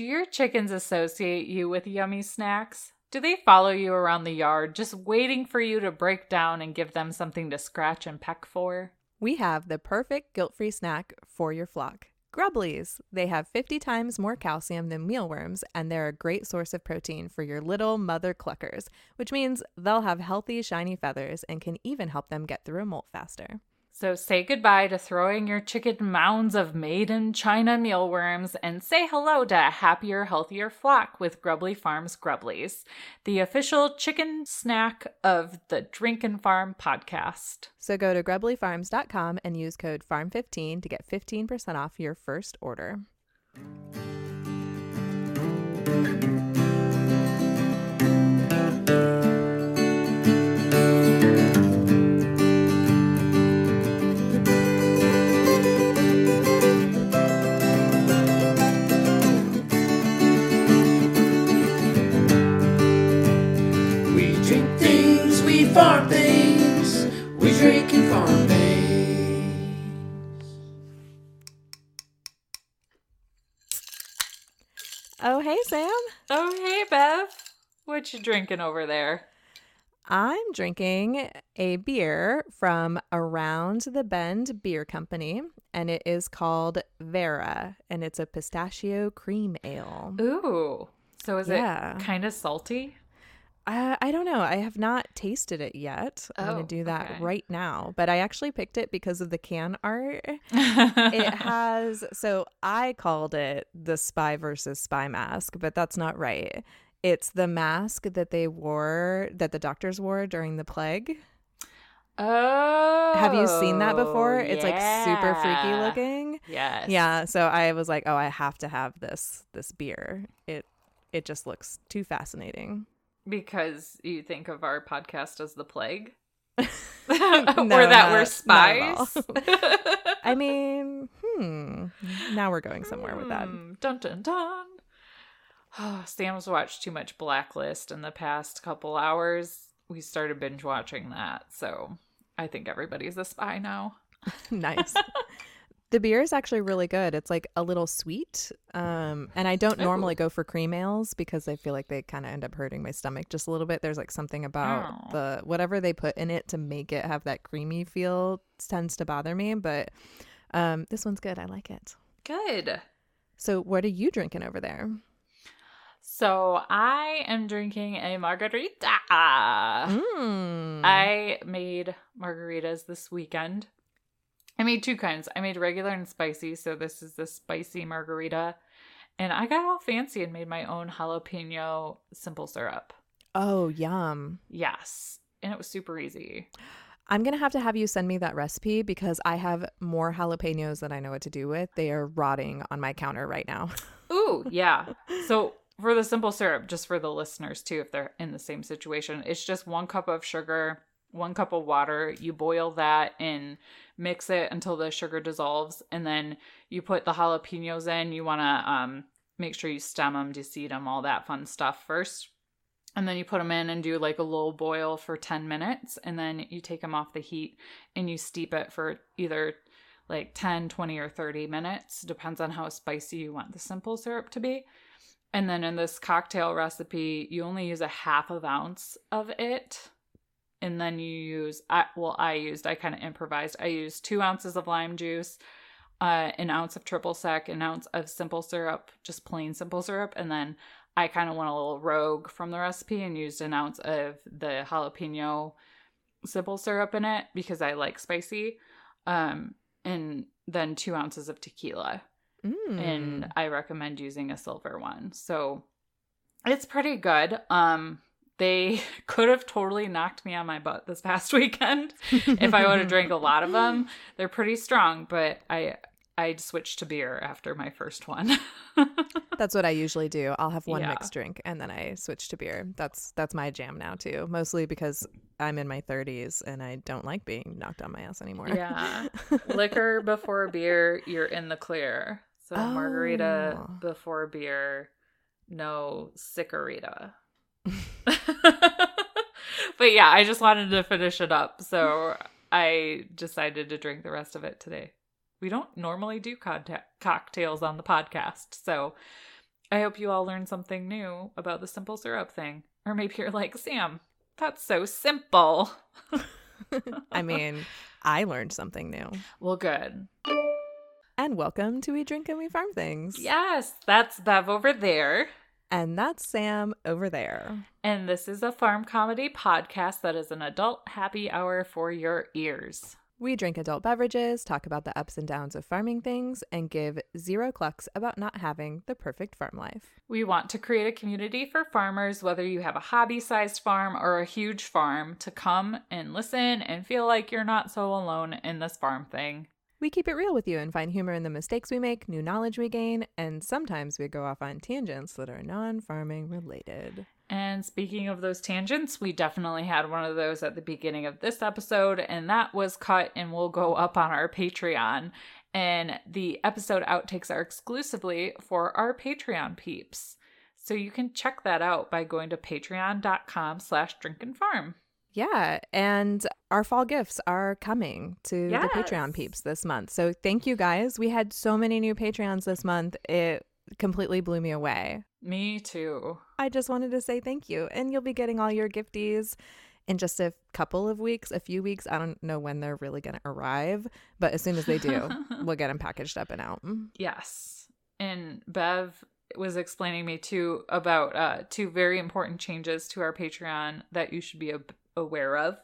Do your chickens associate you with yummy snacks? Do they follow you around the yard just waiting for you to break down and give them something to scratch and peck for? We have the perfect guilt free snack for your flock. Grubblies. They have 50 times more calcium than mealworms, and they're a great source of protein for your little mother cluckers, which means they'll have healthy, shiny feathers and can even help them get through a molt faster. So say goodbye to throwing your chicken mounds of made in China mealworms and say hello to a happier, healthier flock with Grubbly Farms Grubblies, the official chicken snack of the Drink and Farm podcast. So go to grubblyfarms.com and use code FARM15 to get 15% off your first order. Things, we farm things, we drink and farm things. Oh, hey, Sam. Oh, hey, Bev. What you drinking over there? I'm drinking a beer from Around the Bend Beer Company, and it is called Vera, and it's a pistachio cream ale. Ooh. So is Yeah. it kind of salty? I, I don't know. I have not tasted it yet. I'm Oh, going to do that okay. right now. But I actually picked it because of the can art. it has, so I called it the spy versus spy mask, but that's not right. It's the mask that they wore, that the doctors wore during the plague. oh. Have you seen that before? Oh, it's like super freaky looking. Yes. Yeah, so I was like, "Oh, I have to have this this beer." It it just looks too fascinating. Because you think of our podcast as the plague? No, or that we're not- at spies? I mean, hmm. Now we're going somewhere with that. Hmm, Dun dun dun. Oh, Sam's watched too much Blacklist in the past couple hours. We started binge watching that, so I think everybody's a spy now. nice. The beer is actually really good. It's like a little sweet. Um, and I don't normally go for cream ales because I feel like they kind of end up hurting my stomach just a little bit. There's like something about Oh. the whatever they put in it to make it have that creamy feel tends to bother me, but um, this one's good. I like it. Good. So, what are you drinking over there? So I am drinking a margarita. Mm. I made margaritas this weekend. I made two kinds. I made regular and spicy. So this is the spicy margarita. And I got all fancy and made my own jalapeno simple syrup. oh, yum. Yes. And it was super easy. I'm going to have to have you send me that recipe because I have more jalapenos than I know what to do with. They are rotting on my counter right now. Ooh, yeah. So for the simple syrup, just for the listeners too, if they're in the same situation, it's just one cup of sugar, one cup of water. You boil that and mix it until the sugar dissolves, and then you put the jalapenos in. You want to um, make sure you stem them, deseed them, all that fun stuff first. And then you put them in and do like a low boil for 10 minutes. And then you take them off the heat and you steep it for either like 10, 20, or 30 minutes. Depends on how spicy you want the simple syrup to be. And then in this cocktail recipe, you only use a half of ounce of it. And then you use, I, well, I used, I kind of improvised. I used two ounces of lime juice, uh, an ounce of triple sec, an ounce of simple syrup, just plain simple syrup. And then I kind of went a little rogue from the recipe and used an ounce of the jalapeno simple syrup in it because I like spicy. Um, and then two ounces of tequila Mm. and I recommend using a silver one. So it's pretty good. Um they could have totally knocked me on my butt this past weekend if I would have drank a lot of them. They're pretty strong, but I I switched to beer after my first one. That's what I usually do. I'll have one Yeah. mixed drink and then I switch to beer. That's that's my jam now too. Mostly because I'm in my 30s and I don't like being knocked on my ass anymore. yeah. Liquor before beer, you're in the clear. So margarita Oh. before beer, no sickerita. but yeah, I just wanted to finish it up. So I decided to drink the rest of it today. We don't normally do contact cocktails on the podcast. So I hope you all learned something new about the simple syrup thing. Or maybe you're like, Sam, that's so simple. I mean, I learned something new. Well, good. And welcome to We Drink and We Farm Things. Yes, that's Bev over there. And that's Sam over there. And this is a farm comedy podcast that is an adult happy hour for your ears. We drink adult beverages, talk about the ups and downs of farming things, and give zero clucks about not having the perfect farm life. We want to create a community for farmers, whether you have a hobby sized farm or a huge farm, to come and listen and feel like you're not so alone in this farm thing. We keep it real with you and find humor in the mistakes we make, new knowledge we gain, and sometimes we go off on tangents that are non farming related. And speaking of those tangents, we definitely had one of those at the beginning of this episode, and that was cut and will go up on our Patreon. And the episode outtakes are exclusively for our Patreon peeps. So you can check that out by going to patreon.com slash drinkinfarm. Yeah, and our fall gifts are coming to the Patreon peeps this month. So thank you guys. We had so many new Patreons this month. It completely blew me away. Me too. I just wanted to say thank you. And you'll be getting all your gifties in just a couple of weeks, a few weeks. I don't know when they're really going to arrive, but as soon as they do, we'll get them packaged up and out. Yes. And Bev was explaining me too about uh, two very important changes to our Patreon that you should be ab- aware of.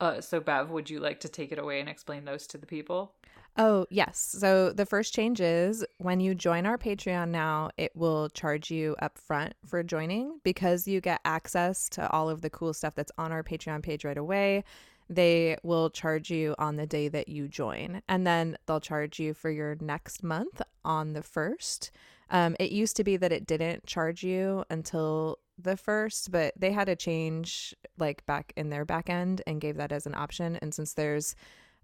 Uh, so, Bev, would you like to take it away and explain those to the people? Oh, yes. So the first change is when you join our Patreon now, it will charge you up front for joining because you get access to all of the cool stuff that's on our Patreon page right away. They will charge you on the day that you join, and then they'll charge you for your next month on the first. Um, it used to be that it didn't charge you until the first, but they had a change like back in their back end and gave that as an option. And since there's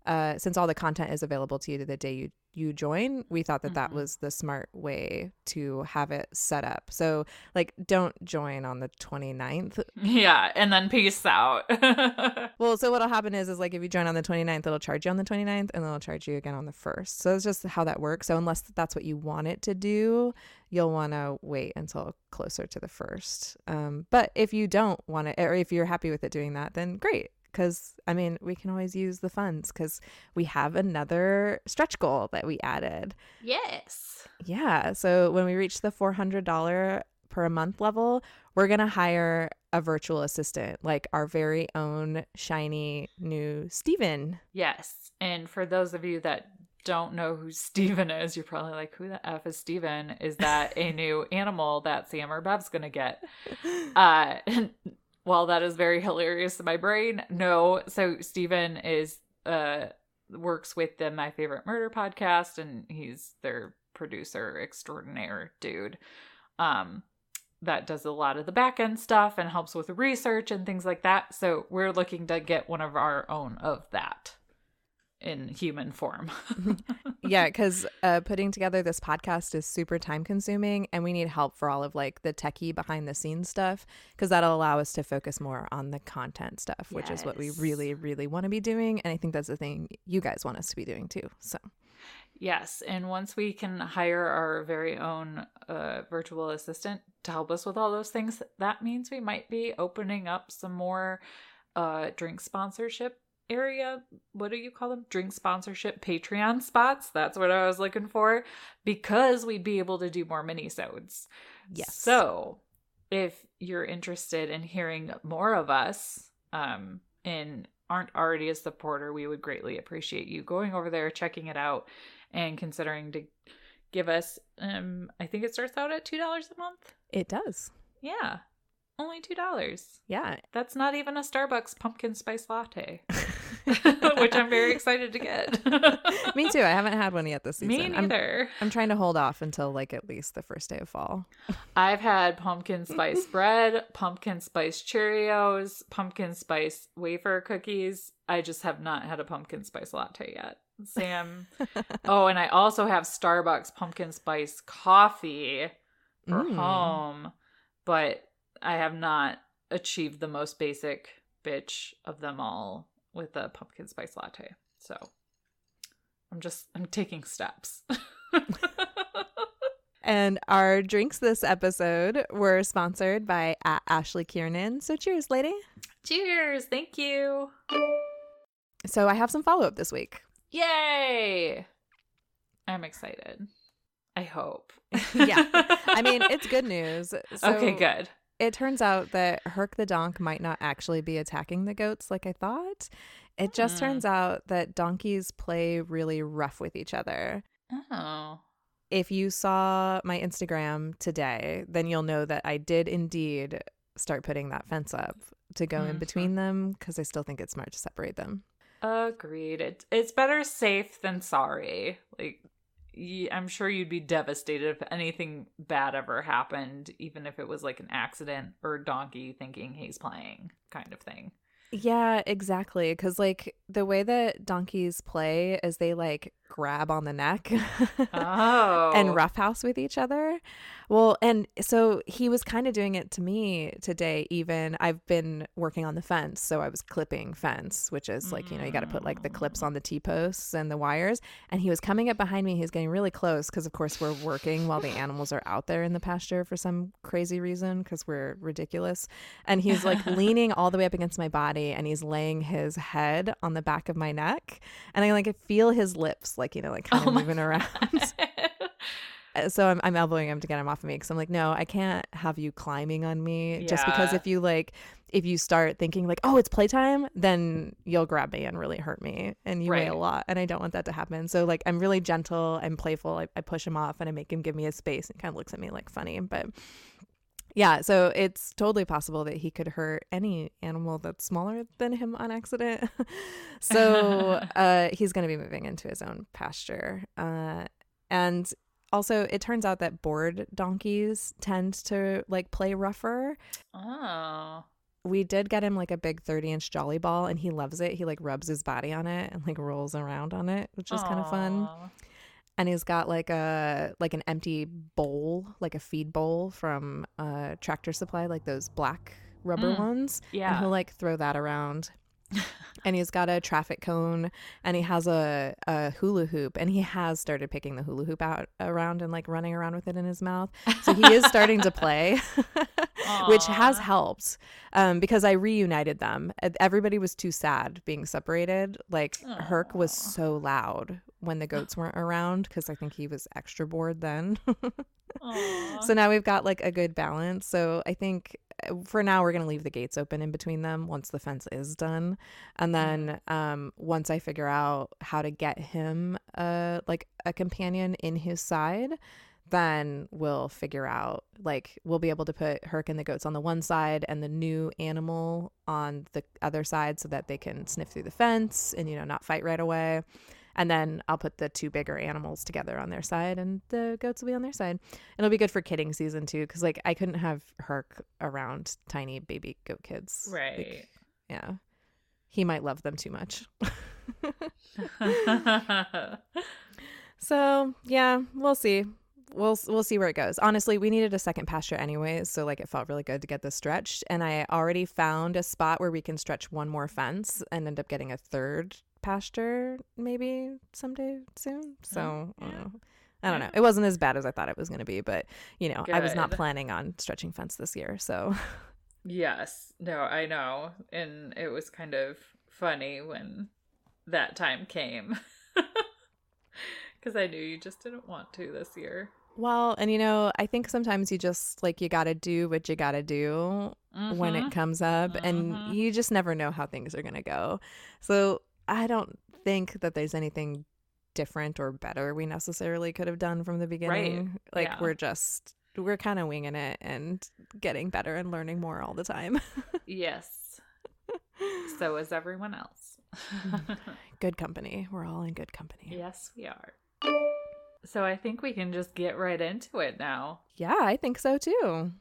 uh, since all the content is available to you the day you you join, we thought that that Mhm. was the smart way to have it set up. So, like, don't join on the 29th. Yeah, and then peace out. Well, so what'll happen is, is like if you join on the 29th, it'll charge you on the 29th and then it'll charge you again on the 1st. So it's just how that works. So, unless that's what you want it to do, you'll want to wait until closer to the 1st. Um, but if you don't want it, or if you're happy with it doing that, then great. Because, I mean, we can always use the funds because we have another stretch goal that we added. yes. Yeah. So when we reach the $400 per month level, we're going to hire a virtual assistant, like our very own shiny new Steven. Yes. And for those of you that don't know who Steven is, you're probably like, who the F is Steven? Is that a new animal that Sam or Bev's going to get? Uh, while that is very hilarious to my brain, no. So Steven is uh works with the My Favorite Murder podcast, and he's their producer extraordinaire dude. Um, that does a lot of the back end stuff and helps with research and things like that. So we're looking to get one of our own of that in human form. yeah, because uh, putting together this podcast is super time consuming, and we need help for all of like the techie behind the scenes stuff because that'll allow us to focus more on the content stuff, which is what we really, really want to be doing, and I think that's the thing you guys want us to be doing too. So Yes, and once we can hire our very own uh, virtual assistant to help us with all those things, that means we might be opening up some more uh, drink sponsorship area. What do you call them? Drink sponsorship Patreon spots. That's what I was looking for because we'd be able to do more mini-sodes. yes, So, if you're interested in hearing more of us, um, and aren't already a supporter, we would greatly appreciate you going over there, checking it out, and considering to give us. Um, I think it starts out at two dollars a month. it does. Yeah, only two dollars. Yeah, That's not even a Starbucks pumpkin spice latte, which I'm very excited to get. Me too. I haven't had one yet this season. Me I'm, neither. I'm trying to hold off until like at least the first day of fall. I've had pumpkin spice bread, pumpkin spice Cheerios, pumpkin spice wafer cookies. I just have not had a pumpkin spice latte yet. Sam. oh, and I also have Starbucks pumpkin spice coffee for Mm. home, but I have not achieved the most basic bitch of them all with a pumpkin spice latte. So I'm just I'm taking steps. And our drinks this episode were sponsored by Ashley Kiernan. So cheers, lady. Cheers. Thank you. So I have some follow up this week. Yay. I'm excited. I hope. yeah. I mean, it's good news. So okay, good. It turns out that Herc the Donk might not actually be attacking the goats like I thought. It just Hmm. turns out that donkeys play really rough with each other. Oh. If you saw my Instagram today, then you'll know that I did indeed start putting that fence up to go in Mhm. between them because I still think it's smart to separate them. Agreed. It, it's better safe than sorry. Like, I'm sure you'd be devastated if anything bad ever happened, even if it was like an accident or donkey thinking he's playing, kind of thing. Yeah, exactly. Because, like, the way that donkeys play is they, like, grab on the neck Oh. and roughhouse with each other. Well, and so he was kind of doing it to me today, even. I've been working on the fence. So I was clipping fence, which is like, you know, you got to put like the clips mm. on the T posts and the wires. And he was coming up behind me. He was getting really close because, of course, we're working while the animals are out there in the pasture for some crazy reason because we're ridiculous. And he's like leaning all the way up against my body and he's laying his head on the back of my neck. And I like feel his lips, like, you know, like kind Oh of my moving around. Uh, so I'm, I'm elbowing him to get him off of me because I'm like, no, I can't have you climbing on me just because if you like, if you start thinking like, oh, it's playtime, then you'll grab me and really hurt me, and you weigh a lot, and I don't want that to happen. So like, I'm really gentle and playful. I, I push him off and I make him give me his space and kind of looks at me like funny, but. Yeah, so it's totally possible that he could hurt any animal that's smaller than him on accident. so uh, he's going to be moving into his own pasture. Uh, and also, it turns out that bored donkeys tend to like play rougher. oh. We did get him like a big 30 inch jolly ball and he loves it. He like rubs his body on it and like rolls around on it, which is kind of fun. And he's got like a like an empty bowl, like a feed bowl from uh Tractor Supply, like those black rubber Mm. ones. And Yeah. he'll like throw that around. and he's got a traffic cone and he has a, a hula hoop and he has started picking the hula hoop out around and like running around with it in his mouth. So he is starting to play, which has helped um, because I reunited them. Everybody was too sad being separated. Like Herc was so loud when the goats weren't around because I think he was extra bored then. So now we've got like a good balance. So I think uh, for now we're going to leave the gates open in between them once the fence is done. And then um once I figure out how to get him uh like a companion in his side, then we'll figure out like we'll be able to put Herc and the goats on the one side and the new animal on the other side so that they can sniff through the fence and you know not fight right away. And then I'll put the two bigger animals together on their side and the goats will be on their side. It'll be good for kidding season too, because like I couldn't have Herc around tiny baby goat kids. Like, Right. yeah. He might love them too much. so yeah, we'll see. We'll we'll see where it goes. Honestly, we needed a second pasture anyways, so like it felt really good to get this stretched. And I already found a spot where we can stretch one more fence and end up getting a third pasture maybe someday soon. So I don't yeah. know. I don't know. It wasn't as bad as I thought it was going to be, but you know, I was not planning on stretching fence this year. So yes. No, I know. And it was kind of funny when that time came. Because I knew you just didn't want to this year. Well, and you know, I think sometimes you just like you got to do what you got to do when Mhm. it comes up, Mhm. and you just never know how things are going to go. So I don't think that there's anything different or better we necessarily could have done from the beginning. Like Yeah. we're just we're kind of winging it and getting better and learning more all the time. Yes. So is everyone else. Mm. good company. We're all in good company. yes, we are. So I think we can just get right into it now. Yeah, I think so too.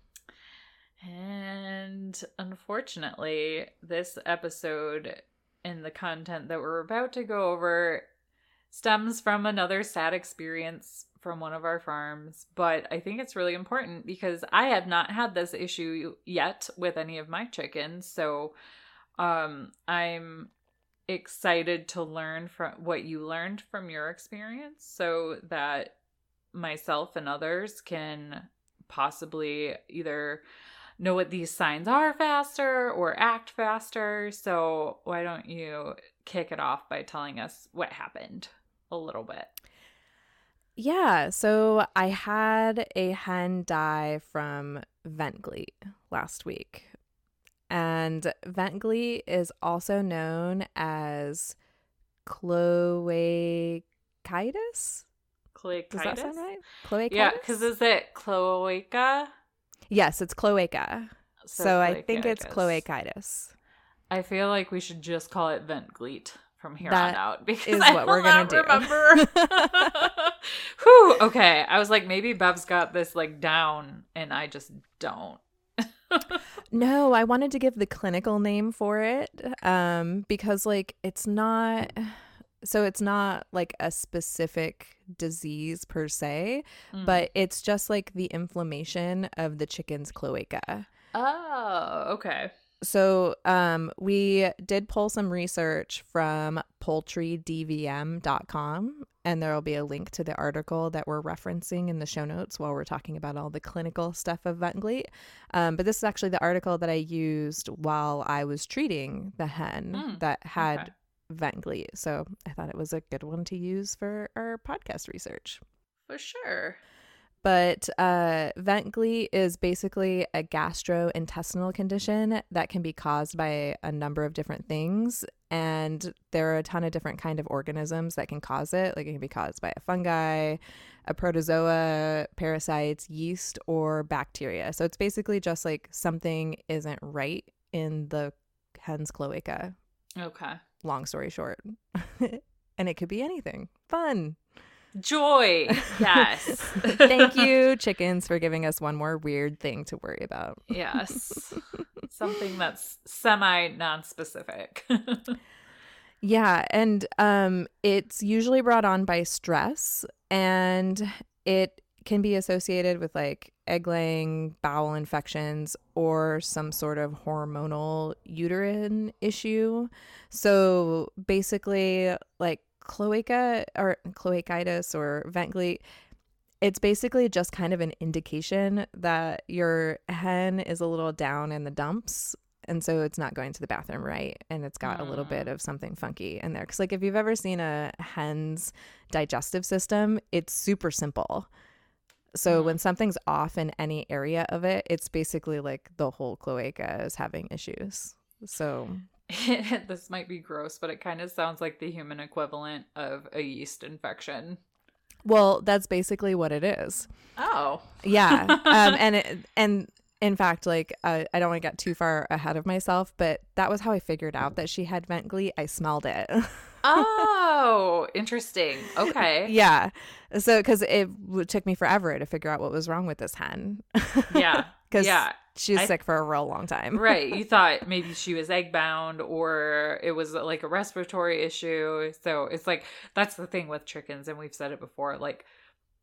And unfortunately, this episode and the content that we're about to go over stems from another sad experience from one of our farms. But I think it's really important because I have not had this issue yet with any of my chickens. So um, I'm excited to learn from what you learned from your experience so that myself and others can possibly either know what these signs are faster or act faster. So, why don't you kick it off by telling us what happened a little bit? Yeah, so I had a hen die from vent gleet last week. And vent gleet is also known as cloacitis. Cloacitis? Does that sound right? Cloacitis? Yeah, because is it cloaca? Yes, it's cloaca. So, I think it's cloacitis. I feel like we should just call it vent gleet from here That on out because I what will we're gonna not do. remember. Whew. Okay, I was like, maybe Bev's got this like down, and I just don't. No, I wanted to give the clinical name for it um, because, like, it's not. So it's not like a specific disease per se, Mm. but it's just like the inflammation of the chicken's cloaca. oh, okay. So um, we did pull some research from poultrydvm.com, and there will be a link to the article that we're referencing in the show notes while we're talking about all the clinical stuff of vent gleet. Um, but this is actually the article that I used while I was treating the hen Mm, that had okay. Ventgleet. So I thought it was a good one to use for our podcast research. For sure. But uh, vent gleet is basically a gastrointestinal condition that can be caused by a number of different things, and there are a ton of different kind of organisms that can cause it. Like it can be caused by a fungi, a protozoa, parasites, yeast, or bacteria. So it's basically just like something isn't right in the hen's cloaca. Okay. Long story short, and it could be anything. Fun. Joy. Yes. Thank you, chickens, for giving us one more weird thing to worry about. yes. Something that's semi non-specific. Yeah, and um it's usually brought on by stress and it can be associated with like egg laying, bowel infections, or some sort of hormonal uterine issue. So basically, like cloaca or cloacitis or vent gleet, it's basically just kind of an indication that your hen is a little down in the dumps. And so it's not going to the bathroom right. And it's got a little bit mm. of something funky in there. Because, like, if you've ever seen a hen's digestive system, it's super simple. So Mhm. when something's off in any area of it, it's basically like the whole cloaca is having issues. So this might be gross, but it kind of sounds like the human equivalent of a yeast infection. well, that's basically what it is. Oh. Yeah. um, and it, and in fact, like uh, I don't want to get too far ahead of myself, but that was how I figured out that she had vent gleet. I smelled it. Oh, interesting. Okay. yeah. So because it took me forever to figure out what was wrong with this hen. Yeah. Because Yeah. she was I- sick for a real long time. right. You thought maybe she was egg bound or it was like a respiratory issue. So it's like that's the thing with chickens, and we've said it before. Like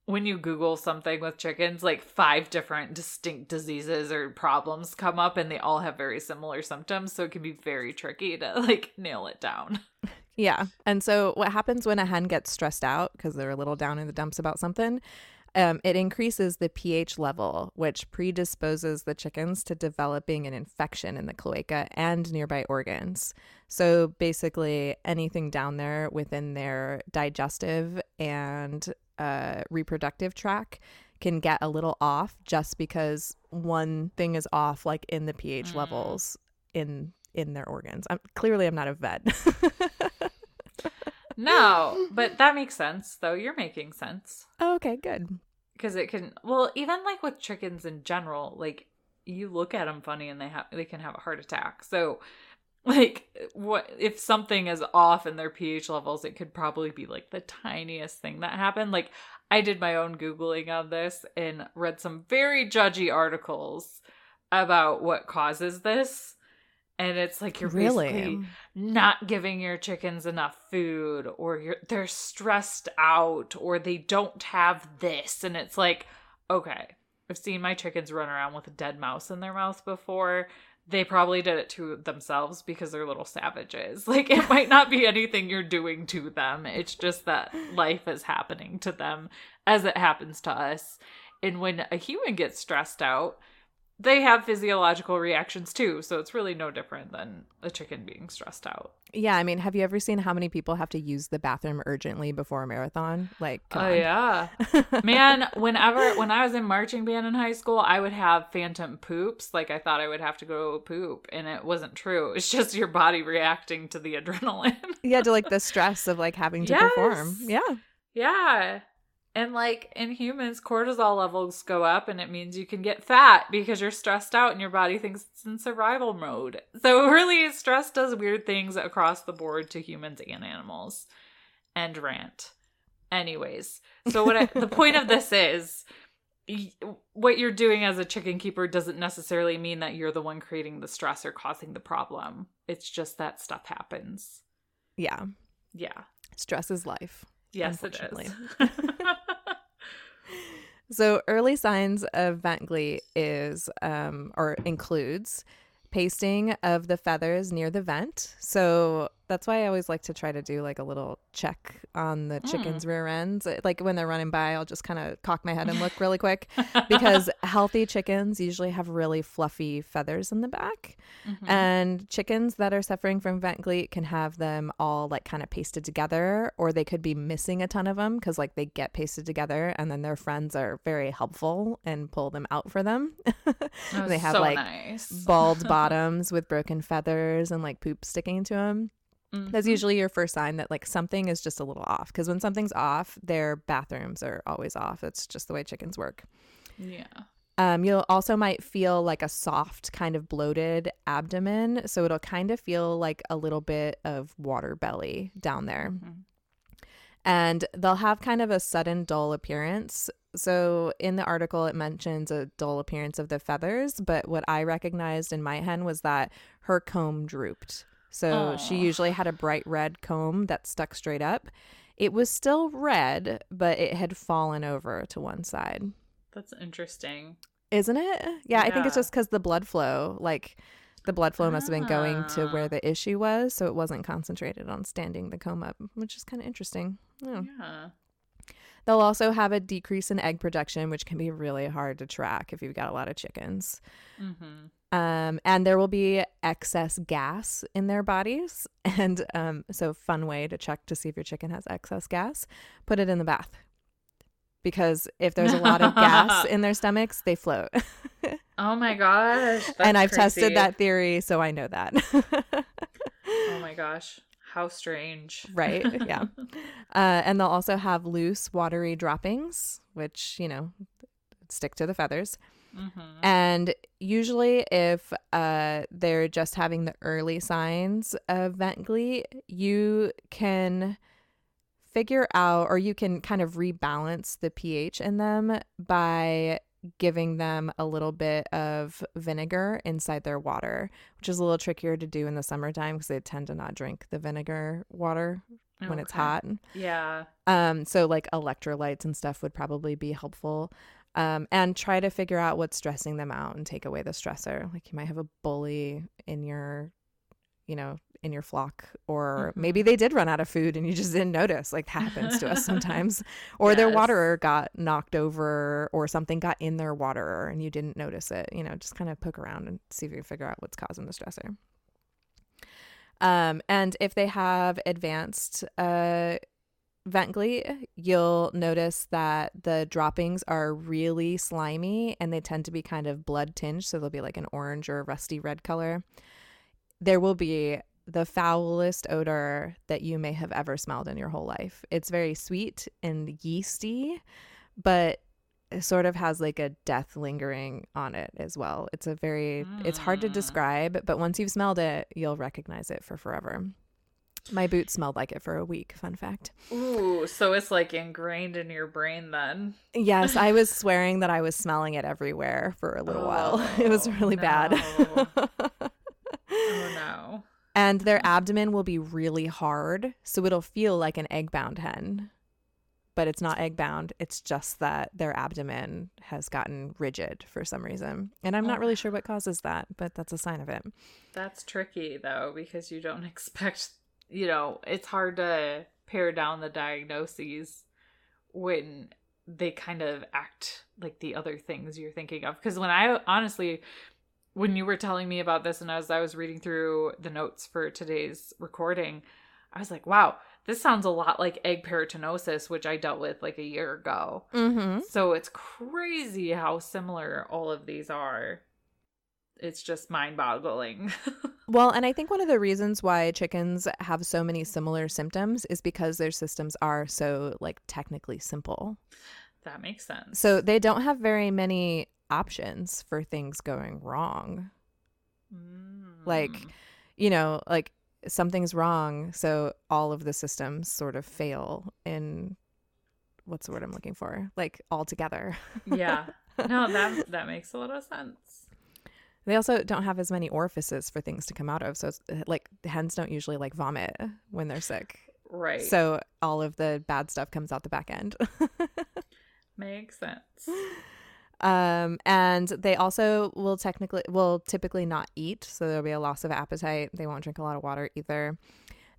when you Google something with chickens, like five different distinct diseases or problems come up, and they all have very similar symptoms. So it can be very tricky to like nail it down. Yeah. And so what happens when a hen gets stressed out because they're a little down in the dumps about something? Um, it increases the pH level, which predisposes the chickens to developing an infection in the cloaca and nearby organs. So basically, anything down there within their digestive and uh, reproductive track can get a little off just because one thing is off, like in the pH Mm. levels in in their organs. I'm clearly I'm not a vet. No, but that makes sense, though. You're making sense. Oh, okay, good. because it can well even like with chickens in general like you look at them funny and they have they can have a heart attack so like what if something is off in their ph levels it could probably be like the tiniest thing that happened. Like i did my own googling on this and read some very judgy articles about what causes this. And it's like you're Really? not giving your chickens enough food or you're they're stressed out or they don't have this. And it's like okay i've seen my chickens run around with a dead mouse in their mouth before they probably did it to themselves because they're little savages. Like it might not be anything you're doing to them. It's just that life is happening to them as it happens to us. And when a human gets stressed out, they have physiological reactions too. So it's really no different than a chicken being stressed out. Yeah, I mean, have you ever seen how many people have to use the bathroom urgently before a marathon? Like, oh on. yeah, man. Whenever when I was in marching band in high school, I would have phantom poops. Like I thought I would have to go poop, and it wasn't true. It's just your body reacting to the adrenaline. yeah, to like the stress of like having to Yes. perform. Yeah. yeah, and like in humans, cortisol levels go up, and it means you can get fat because you're stressed out, and your body thinks it's in survival mode. So really, stress does weird things across the board to humans and animals. End rant. Anyways, so what I, the point of this is what you're doing as a chicken keeper doesn't necessarily mean that you're the one creating the stress or causing the problem. It's just that stuff happens. Yeah. Yeah. Stress is life. Yes, it is. So early signs of vent gleet is um, or includes pasting of the feathers near the vent. So that's why I always like to try to do like a little check on the hmm. chicken's rear ends. Like when they're running by, I'll just kind of cock my head and look really quick because healthy chickens usually have really fluffy feathers in the back. Mm-hmm. And chickens that are suffering from vent gleet can have them all like kind of pasted together, or they could be missing a ton of them because like they get pasted together and then their friends are very helpful and pull them out for them. They have so like nice. bald bottoms with broken feathers and like poop sticking to them. That's Mhm. usually your first sign that like something is just a little off because when something's off, their bathrooms are always off. It's just the way chickens work. yeah. Um, you'll also might feel like a soft, kind of bloated abdomen. So it'll kind of feel like a little bit of water belly down there. Mhm. And they'll have kind of a sudden dull appearance. So in the article, it mentions a dull appearance of the feathers. But what I recognized in my hen was that her comb drooped. So she usually had a bright red comb that stuck straight up. It was still red, but it had fallen over to one side. That's interesting. Isn't it? Yeah, I think it's just because the blood flow, like the blood flow must have been going to Ah. where the issue was, so it wasn't concentrated on standing the comb up, which is kind of interesting. Yeah. Yeah. They'll also have a decrease in egg production, which can be really hard to track if you've got a lot of chickens. Mm-hmm. Um, and there will be excess gas in their bodies. And um, so, fun way to check to see if your chicken has excess gas, put it in the bath. Because if there's a lot of gas in their stomachs, they float. Oh my gosh. and I've tested that theory, so I know that. Oh my gosh. How strange. right? Yeah. Uh, and they'll also have loose, watery droppings, which, you know, stick to the feathers. Mm-hmm. And usually, if uh, they're just having the early signs of vent gleet, you can figure out or you can kind of rebalance the pH in them by giving them a little bit of vinegar inside their water, which is a little trickier to do in the summertime because they tend to not drink the vinegar water when it's hot. Yeah. Um, so like electrolytes and stuff would probably be helpful. Um, and try to figure out what's stressing them out and take away the stressor. Like you might have a bully in your, you know, in your flock, or Mhm. maybe they did run out of food and you just didn't notice. Like that happens to us sometimes. Or their waterer got knocked over, or something got in their waterer and you didn't notice it. You know, just kind of poke around and see if you can figure out what's causing the stressor. Um, and if they have advanced uh, vent gleet, you'll notice that the droppings are really slimy and they tend to be kind of blood tinged. So they'll be like an orange or a rusty red color. There will be the foulest odor that you may have ever smelled in your whole life. It's very sweet and yeasty, but it sort of has like a death lingering on it as well. It's a very, it's hard to Mm. describe, but once you've smelled it, you'll recognize it for forever. My boots smelled like it for a week. Fun fact. Ooh, so it's like ingrained in your brain then. Yes, I was swearing that I was smelling it everywhere for a little while. It was Oh, really bad. Oh no. and their abdomen will be really hard, so it'll feel like an egg bound hen. but it's not egg bound. It's just that their abdomen has gotten rigid for some reason. And I'm not Oh. really sure what causes that, but that's a sign of it. That's tricky though, because you don't expect, you know, it's hard to pare down the diagnoses when they kind of act like the other things you're thinking of. Because when I honestly, when you were telling me about this and as I was reading through the notes for today's recording, I was like, wow, this sounds a lot like egg peritinosis, which I dealt with like a year ago. Mm-hmm. So it's crazy how similar all of these are. It's just mind boggling. Well, and I think one of the reasons why chickens have so many similar symptoms is because their systems are so like technically simple. that makes sense. So they don't have very many options for things going wrong. like, Mm. You know, like something's wrong, so all of the systems sort of fail in what's the word I'm looking for? Like all together. yeah. No, that that makes a lot of sense. They also don't have as many orifices for things to come out of. So it's uh, like hens don't usually like vomit when they're sick. Right. So all of the bad stuff comes out the back end. makes sense. um, and they also will technically will typically not eat, so there'll be a loss of appetite. They won't drink a lot of water either.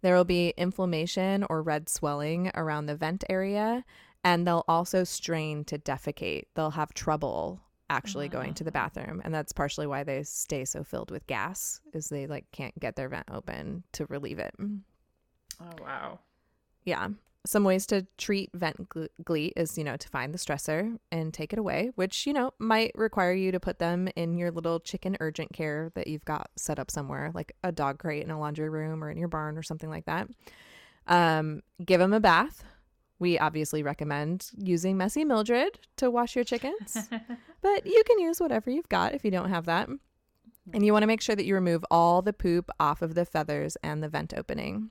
There will be inflammation or red swelling around the vent area, and they'll also strain to defecate. They'll have trouble actually going to the bathroom, and that's partially why they stay so filled with gas, is they like can't get their vent open to relieve it. Oh wow. Yeah. Some ways to treat vent gl- gleet is, you know, to find the stressor and take it away, which, you know, might require you to put them in your little chicken urgent care that you've got set up somewhere, like a dog crate in a laundry room or in your barn or something like that. Um, give them a bath. We obviously recommend using Messy Mildred to wash your chickens, but you can use whatever you've got if you don't have that. And you want to make sure that you remove all the poop off of the feathers and the vent opening.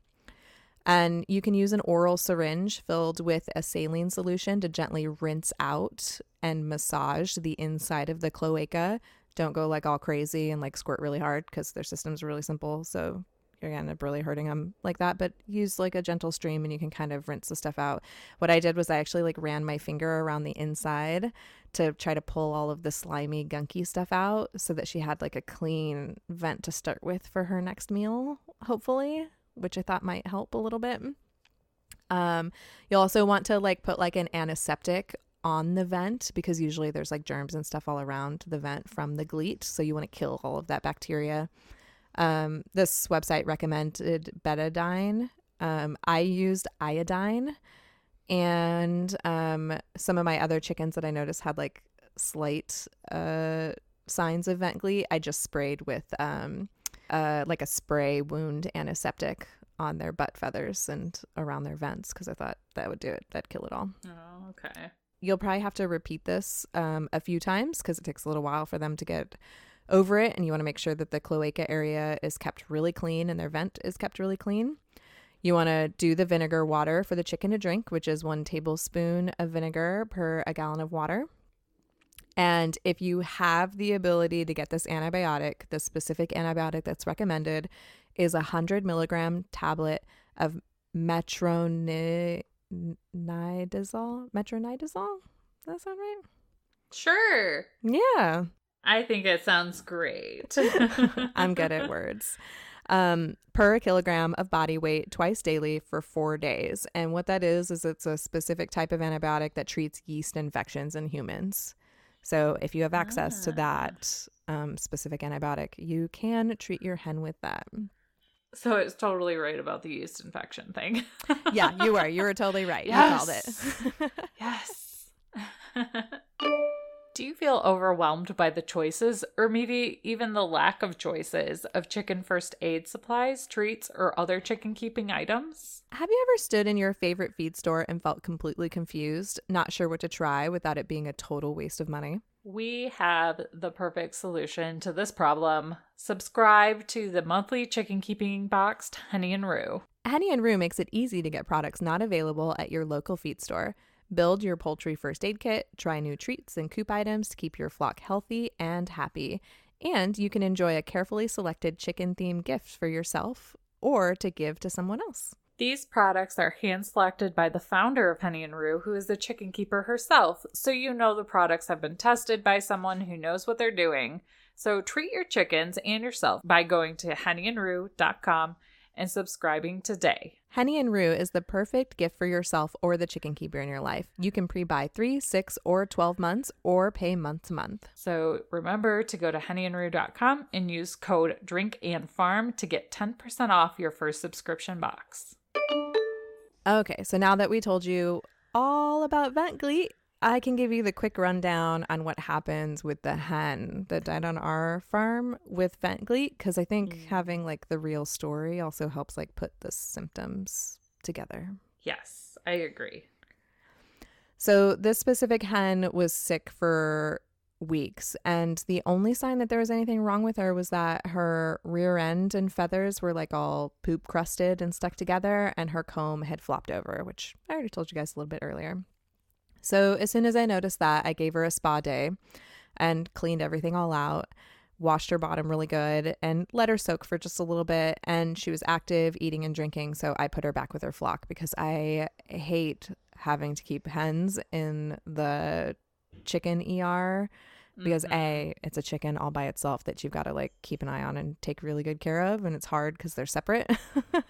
And you can use an oral syringe filled with a saline solution to gently rinse out and massage the inside of the cloaca. Don't go like all crazy and like squirt really hard because their system's are really simple. So you're to end up really hurting them like that. But use like a gentle stream and you can kind of rinse the stuff out. What I did was I actually like ran my finger around the inside to try to pull all of the slimy, gunky stuff out so that she had like a clean vent to start with for her next meal, hopefully which I thought might help a little bit. Um, you'll also want to like put like an antiseptic on the vent because usually there's like germs and stuff all around the vent from the gleet. So you want to kill all of that bacteria. Um, this website recommended betadine. Um, I used iodine, and um, some of my other chickens that I noticed had like slight uh, signs of vent gleet. I just sprayed with um, uh, like a spray wound antiseptic on their butt feathers and around their vents because I thought that would do it. That'd kill it all. Oh, okay. You'll probably have to repeat this um, a few times because it takes a little while for them to get over it. And you want to make sure that the cloaca area is kept really clean and their vent is kept really clean. You want to do the vinegar water for the chicken to drink, which is one tablespoon of vinegar per a gallon of water. And if you have the ability to get this antibiotic, the specific antibiotic that's recommended is a 100 milligram tablet of metronidazole. Metronidazole? Does that sound right? Sure. Yeah. I think it sounds great. I'm good at words. Um, per kilogram of body weight twice daily for four days. And what that is, is it's a specific type of antibiotic that treats yeast infections in humans. So if you have access to Ah. that um, specific antibiotic, you can treat your hen with that. So it's totally right about the yeast infection thing. Yeah, you were. You were totally right. Yes. You called it. Yes. Do you feel overwhelmed by the choices, or maybe even the lack of choices, of chicken first aid supplies, treats, or other chicken keeping items? Have you ever stood in your favorite feed store and felt completely confused, not sure what to try without it being a total waste of money? We have the perfect solution to this problem. Subscribe to the monthly chicken keeping box, Henny and Rue. Henny and Rue makes it easy to get products not available at your local feed store. Build your poultry first aid kit, try new treats and coop items to keep your flock healthy and happy. And you can enjoy a carefully selected chicken themed gift for yourself or to give to someone else. These products are hand selected by the founder of Henny and Rue, who is the chicken keeper herself, so you know the products have been tested by someone who knows what they're doing. So treat your chickens and yourself by going to hennyandrue.com and subscribing today. Henny and Rue is the perfect gift for yourself or the chicken keeper in your life. You can pre buy three, six, or 12 months or pay month to month. So remember to go to hennyandrue.com and use code DRINKANDFARM to get 10% off your first subscription box. Okay, so now that we told you all about Vent Ventgleet, I can give you the quick rundown on what happens with the hen that died on our farm with vent gleet because I think Mm. having like the real story also helps like put the symptoms together. Yes, I agree. So this specific hen was sick for weeks and the only sign that there was anything wrong with her was that her rear end and feathers were like all poop crusted and stuck together and her comb had flopped over, which I already told you guys a little bit earlier. So as soon as I noticed that, I gave her a spa day and cleaned everything all out, washed her bottom really good, and let her soak for just a little bit. And she was active, eating and drinking. So I put her back with her flock because I hate having to keep hens in the chicken ER because Mhm. a it's a chicken all by itself that you've got to like keep an eye on and take really good care of and it's hard because they're separate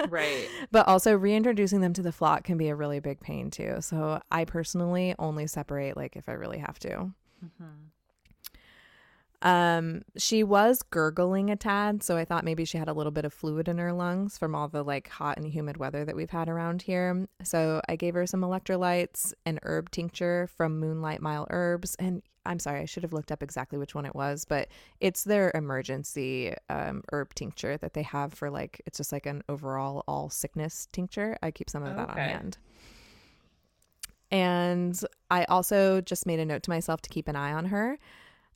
Right. but also reintroducing them to the flock can be a really big pain too so i personally only separate like if i really have to Mhm. um she was gurgling a tad so i thought maybe she had a little bit of fluid in her lungs from all the like hot and humid weather that we've had around here so i gave her some electrolytes and herb tincture from moonlight mile herbs and i'm sorry i should have looked up exactly which one it was but it's their emergency um, herb tincture that they have for like it's just like an overall all sickness tincture i keep some of that on hand and i also just made a note to myself to keep an eye on her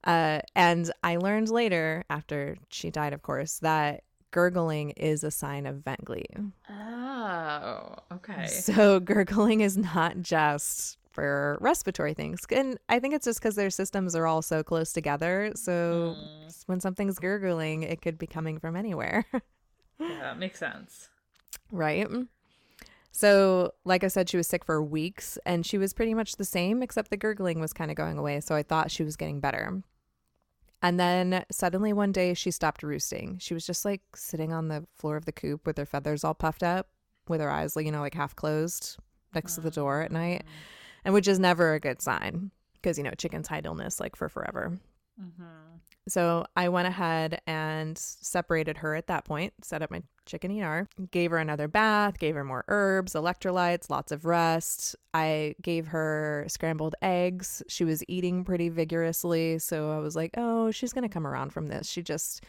uh, and I learned later, after she died, of course, that gurgling is a sign of vent gleet. Oh, okay. So gurgling is not just for respiratory things. And I think it's just because their systems are all so close together. So Mm, when something's gurgling, it could be coming from anywhere. yeah, that makes sense. right? So, like I said, she was sick for weeks and she was pretty much the same, except the gurgling was kind of going away. So I thought she was getting better. And then suddenly one day she stopped roosting. She was just like sitting on the floor of the coop with her feathers all puffed up, with her eyes, like, you know, like half closed next to the door at night, and which is never a good sign because, you know, chickens hide illness like for forever. Mm-hmm. So I went ahead and separated her at that point, set up my chicken ER, gave her another bath, gave her more herbs, electrolytes, lots of rest. I gave her scrambled eggs. She was eating pretty vigorously. So I was like, oh, she's going to come around from this. She just,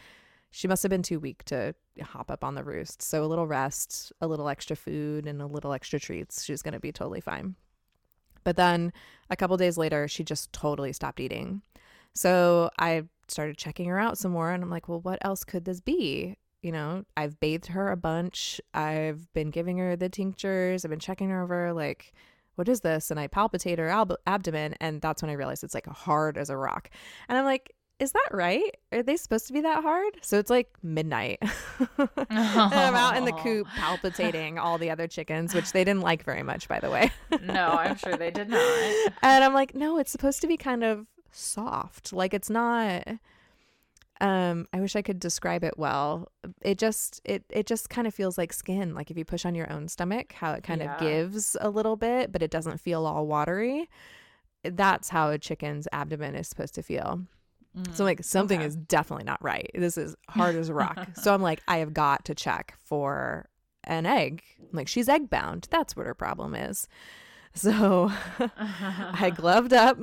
she must have been too weak to hop up on the roost. So a little rest, a little extra food, and a little extra treats. She's going to be totally fine. But then a couple days later, she just totally stopped eating. So I started checking her out some more and I'm like, well, what else could this be? You know, I've bathed her a bunch. I've been giving her the tinctures. I've been checking her over, like, what is this? And I palpitate her ab- abdomen. And that's when I realized it's like hard as a rock. And I'm like, is that right? Are they supposed to be that hard? So it's like midnight. and I'm out in the coop palpitating all the other chickens, which they didn't like very much, by the way. no, I'm sure they did not. and I'm like, no, it's supposed to be kind of soft. Like it's not um I wish I could describe it well. It just it it just kind of feels like skin. Like if you push on your own stomach, how it kind Yeah. of gives a little bit, but it doesn't feel all watery. That's how a chicken's abdomen is supposed to feel. So I'm like something okay. is definitely not right. This is hard as a rock. so I'm like, I have got to check for an egg. I'm like, she's egg bound. That's what her problem is. So I gloved up.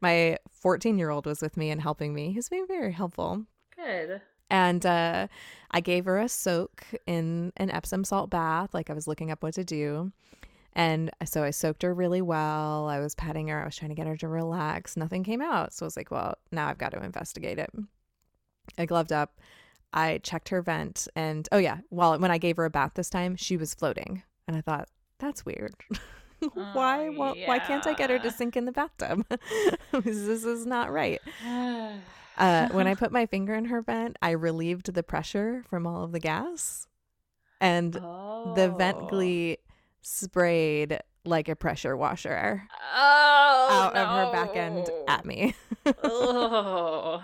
My 14 year old was with me and helping me. He's been very helpful. Good. And uh, I gave her a soak in an Epsom salt bath. Like I was looking up what to do. And so I soaked her really well. I was patting her. I was trying to get her to relax. Nothing came out. So I was like, well, now I've got to investigate it. I gloved up. I checked her vent. And oh, yeah. Well, when I gave her a bath this time, she was floating. And I thought, that's weird. why, Oh, why, why can't I get her to sink in the bathtub? this is not right. Uh, when I put my finger in her vent, I relieved the pressure from all of the gas. and Oh. the vent gleet sprayed like a pressure washer oh, out of her back end at me. oh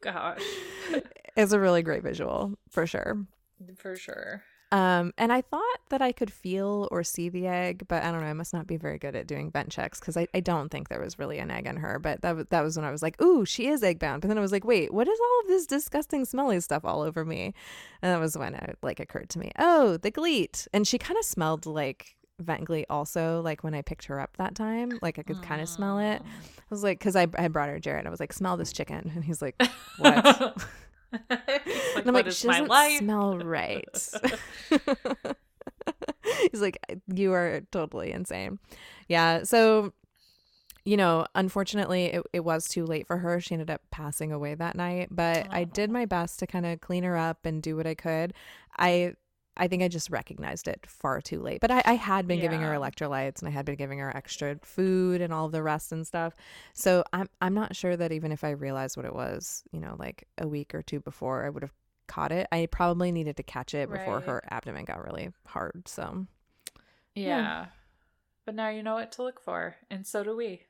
gosh, it's a really great visual for sure. for sure. Um, and I thought that I could feel or see the egg, but I don't know. I must not be very good at doing vent checks because I, I don't think there was really an egg in her. But that was, that was when I was like, ooh, she is egg bound. But then I was like, wait, what is all of this disgusting, smelly stuff all over me? And that was when it like occurred to me, oh, the gleet. And she kind of smelled like vent gleet also, like when I picked her up that time. Like I could kind of smell it. I was like, because I, I brought her Jared. I was like, smell this chicken. And he's like, what? Like, I'm like, she doesn't life? smell right. He's like, you are totally insane. Yeah. So, you know, unfortunately, it, it was too late for her. She ended up passing away that night, but I did my best to kind of clean her up and do what I could. I. I think I just recognized it far too late. But I, I had been giving her electrolytes and I had been giving her extra food and all the rest and stuff. So I'm I'm not sure that even if I realized what it was, you know, like a week or two before, I would have caught it. I probably needed to catch it before Right. her abdomen got really hard. So Yeah. But now you know what to look for, and so do we.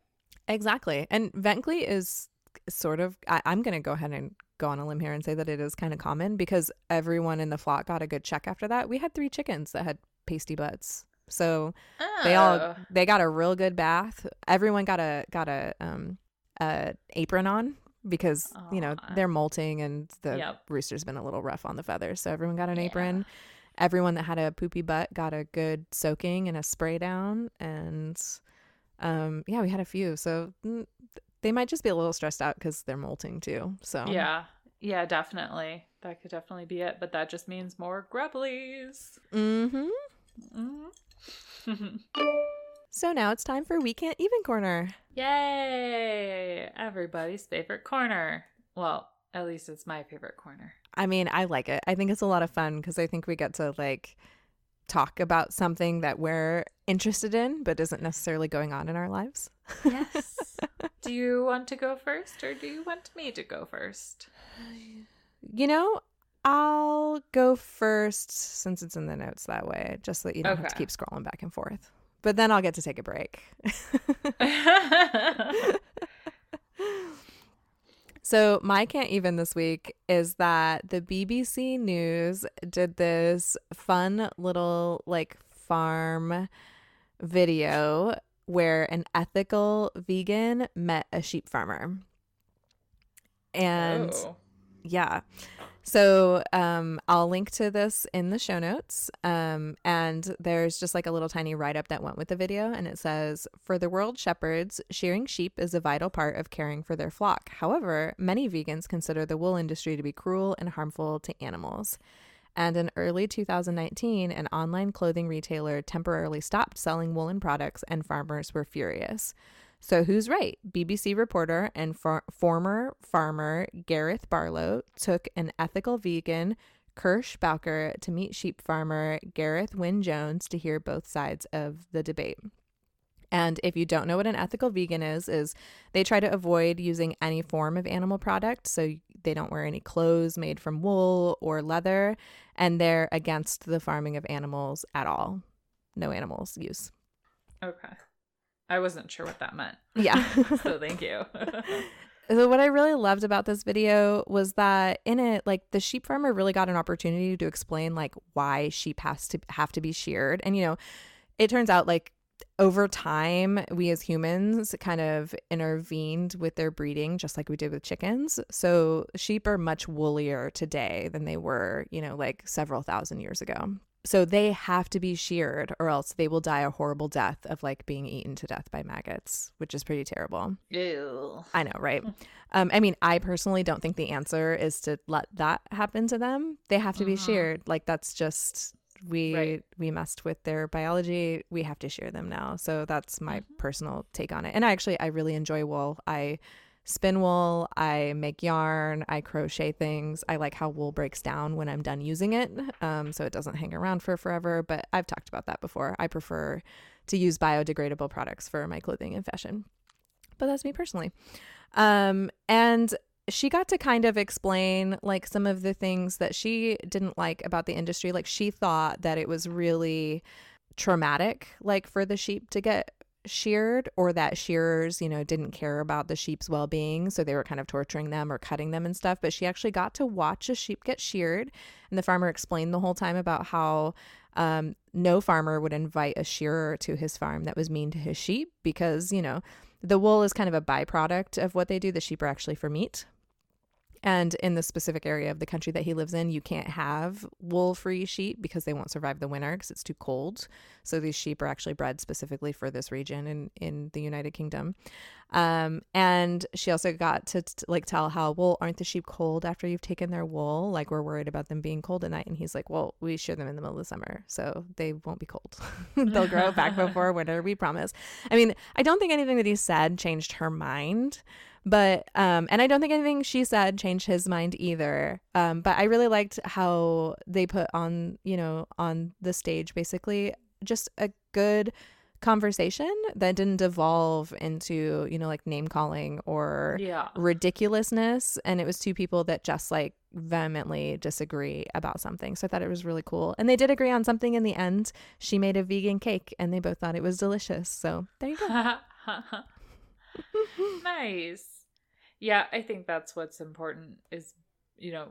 exactly. And vent gleet is sort of. I, I'm going to go ahead and go on a limb here and say that it is kind of common because everyone in the flock got a good check after that. We had three chickens that had pasty butts. So they all Oh. they got a real good bath. Everyone got a got a um a apron on because you know they're molting and the Yep. rooster's been a little rough on the feathers. So everyone got an Yeah. apron. Everyone that had a poopy butt got a good soaking and a spray down and um yeah, we had a few. So mm, they might just be a little stressed out cuz they're molting too. So Yeah. Yeah, definitely. That could definitely be it, but that just means more grubblies. Mhm. Mhm. So now it's time for we can't even corner. Yay! Everybody's favorite corner. Well, at least it's my favorite corner. I mean, I like it. I think it's a lot of fun because I think we get to like talk about something that we're interested in but isn't necessarily going on in our lives. Yes. do you want to go first or do you want me to go first? You know, I'll go first since it's in the notes that way, just so that you don't have to keep scrolling back and forth. But then I'll get to take a break. So, my can't even this week is that the BBC News did this fun little like farm video where an ethical vegan met a sheep farmer. And Oh. yeah. So um, I'll link to this in the show notes. Um, and there's just like a little tiny write up that went with the video. And it says For the world shepherds, shearing sheep is a vital part of caring for their flock. However, many vegans consider the wool industry to be cruel and harmful to animals. And in early 2019, an online clothing retailer temporarily stopped selling woolen products, and farmers were furious. So, who's right? BBC reporter and former farmer Gareth Barlow took an ethical vegan, Kirsch Bowker, to meet sheep farmer Gareth Wyn Jones to hear both sides of the debate. And if you don't know what an ethical vegan is, is they try to avoid using any form of animal product. So they don't wear any clothes made from wool or leather, and they're against the farming of animals at all. No animals use. Okay. I wasn't sure what that meant. Yeah. so thank you. So what I really loved about this video was that in it, like the sheep farmer really got an opportunity to explain like why sheep has to have to be sheared. And you know, it turns out like over time, we as humans kind of intervened with their breeding just like we did with chickens. So sheep are much woolier today than they were, you know, like several thousand years ago. So they have to be sheared or else they will die a horrible death of like being eaten to death by maggots, which is pretty terrible. Ew. I know, right? Um, I mean, I personally don't think the answer is to let that happen to them. They have to be Mhm. sheared. Like that's just we Right. we messed with their biology. We have to shear them now. So that's my Mhm. personal take on it. And I actually I really enjoy wool. I spin wool, I make yarn, I crochet things. I like how wool breaks down when I'm done using it. Um, so it doesn't hang around for forever. But I've talked about that before. I prefer to use biodegradable products for my clothing and fashion. But that's me personally. Um, and she got to kind of explain like some of the things that she didn't like about the industry. Like she thought that it was really traumatic, like for the sheep to get sheared or that shearers, you know, didn't care about the sheep's well being. So they were kind of torturing them or cutting them and stuff. But she actually got to watch a sheep get sheared. And the farmer explained the whole time about how um, no farmer would invite a shearer to his farm that was mean to his sheep because, you know, the wool is kind of a byproduct of what they do. The sheep are actually for meat. And in the specific area of the country that he lives in, you can't have wool free sheep because they won't survive the winter because it's too cold. So these sheep are actually bred specifically for this region in, in the United Kingdom. Um, and she also got to t- like tell how, well, aren't the sheep cold after you've taken their wool? Like we're worried about them being cold at night. And he's like, well, we shear them in the middle of the summer, so they won't be cold. They'll grow back before winter, we promise. I mean, I don't think anything that he said changed her mind. But um, and I don't think anything she said changed his mind either. Um, but I really liked how they put on, you know, on the stage basically just a good conversation that didn't devolve into, you know, like name calling or Yeah. ridiculousness. And it was two people that just like vehemently disagree about something. So I thought it was really cool. And they did agree on something in the end. She made a vegan cake and they both thought it was delicious. So there you go. nice. Yeah, I think that's what's important is, you know,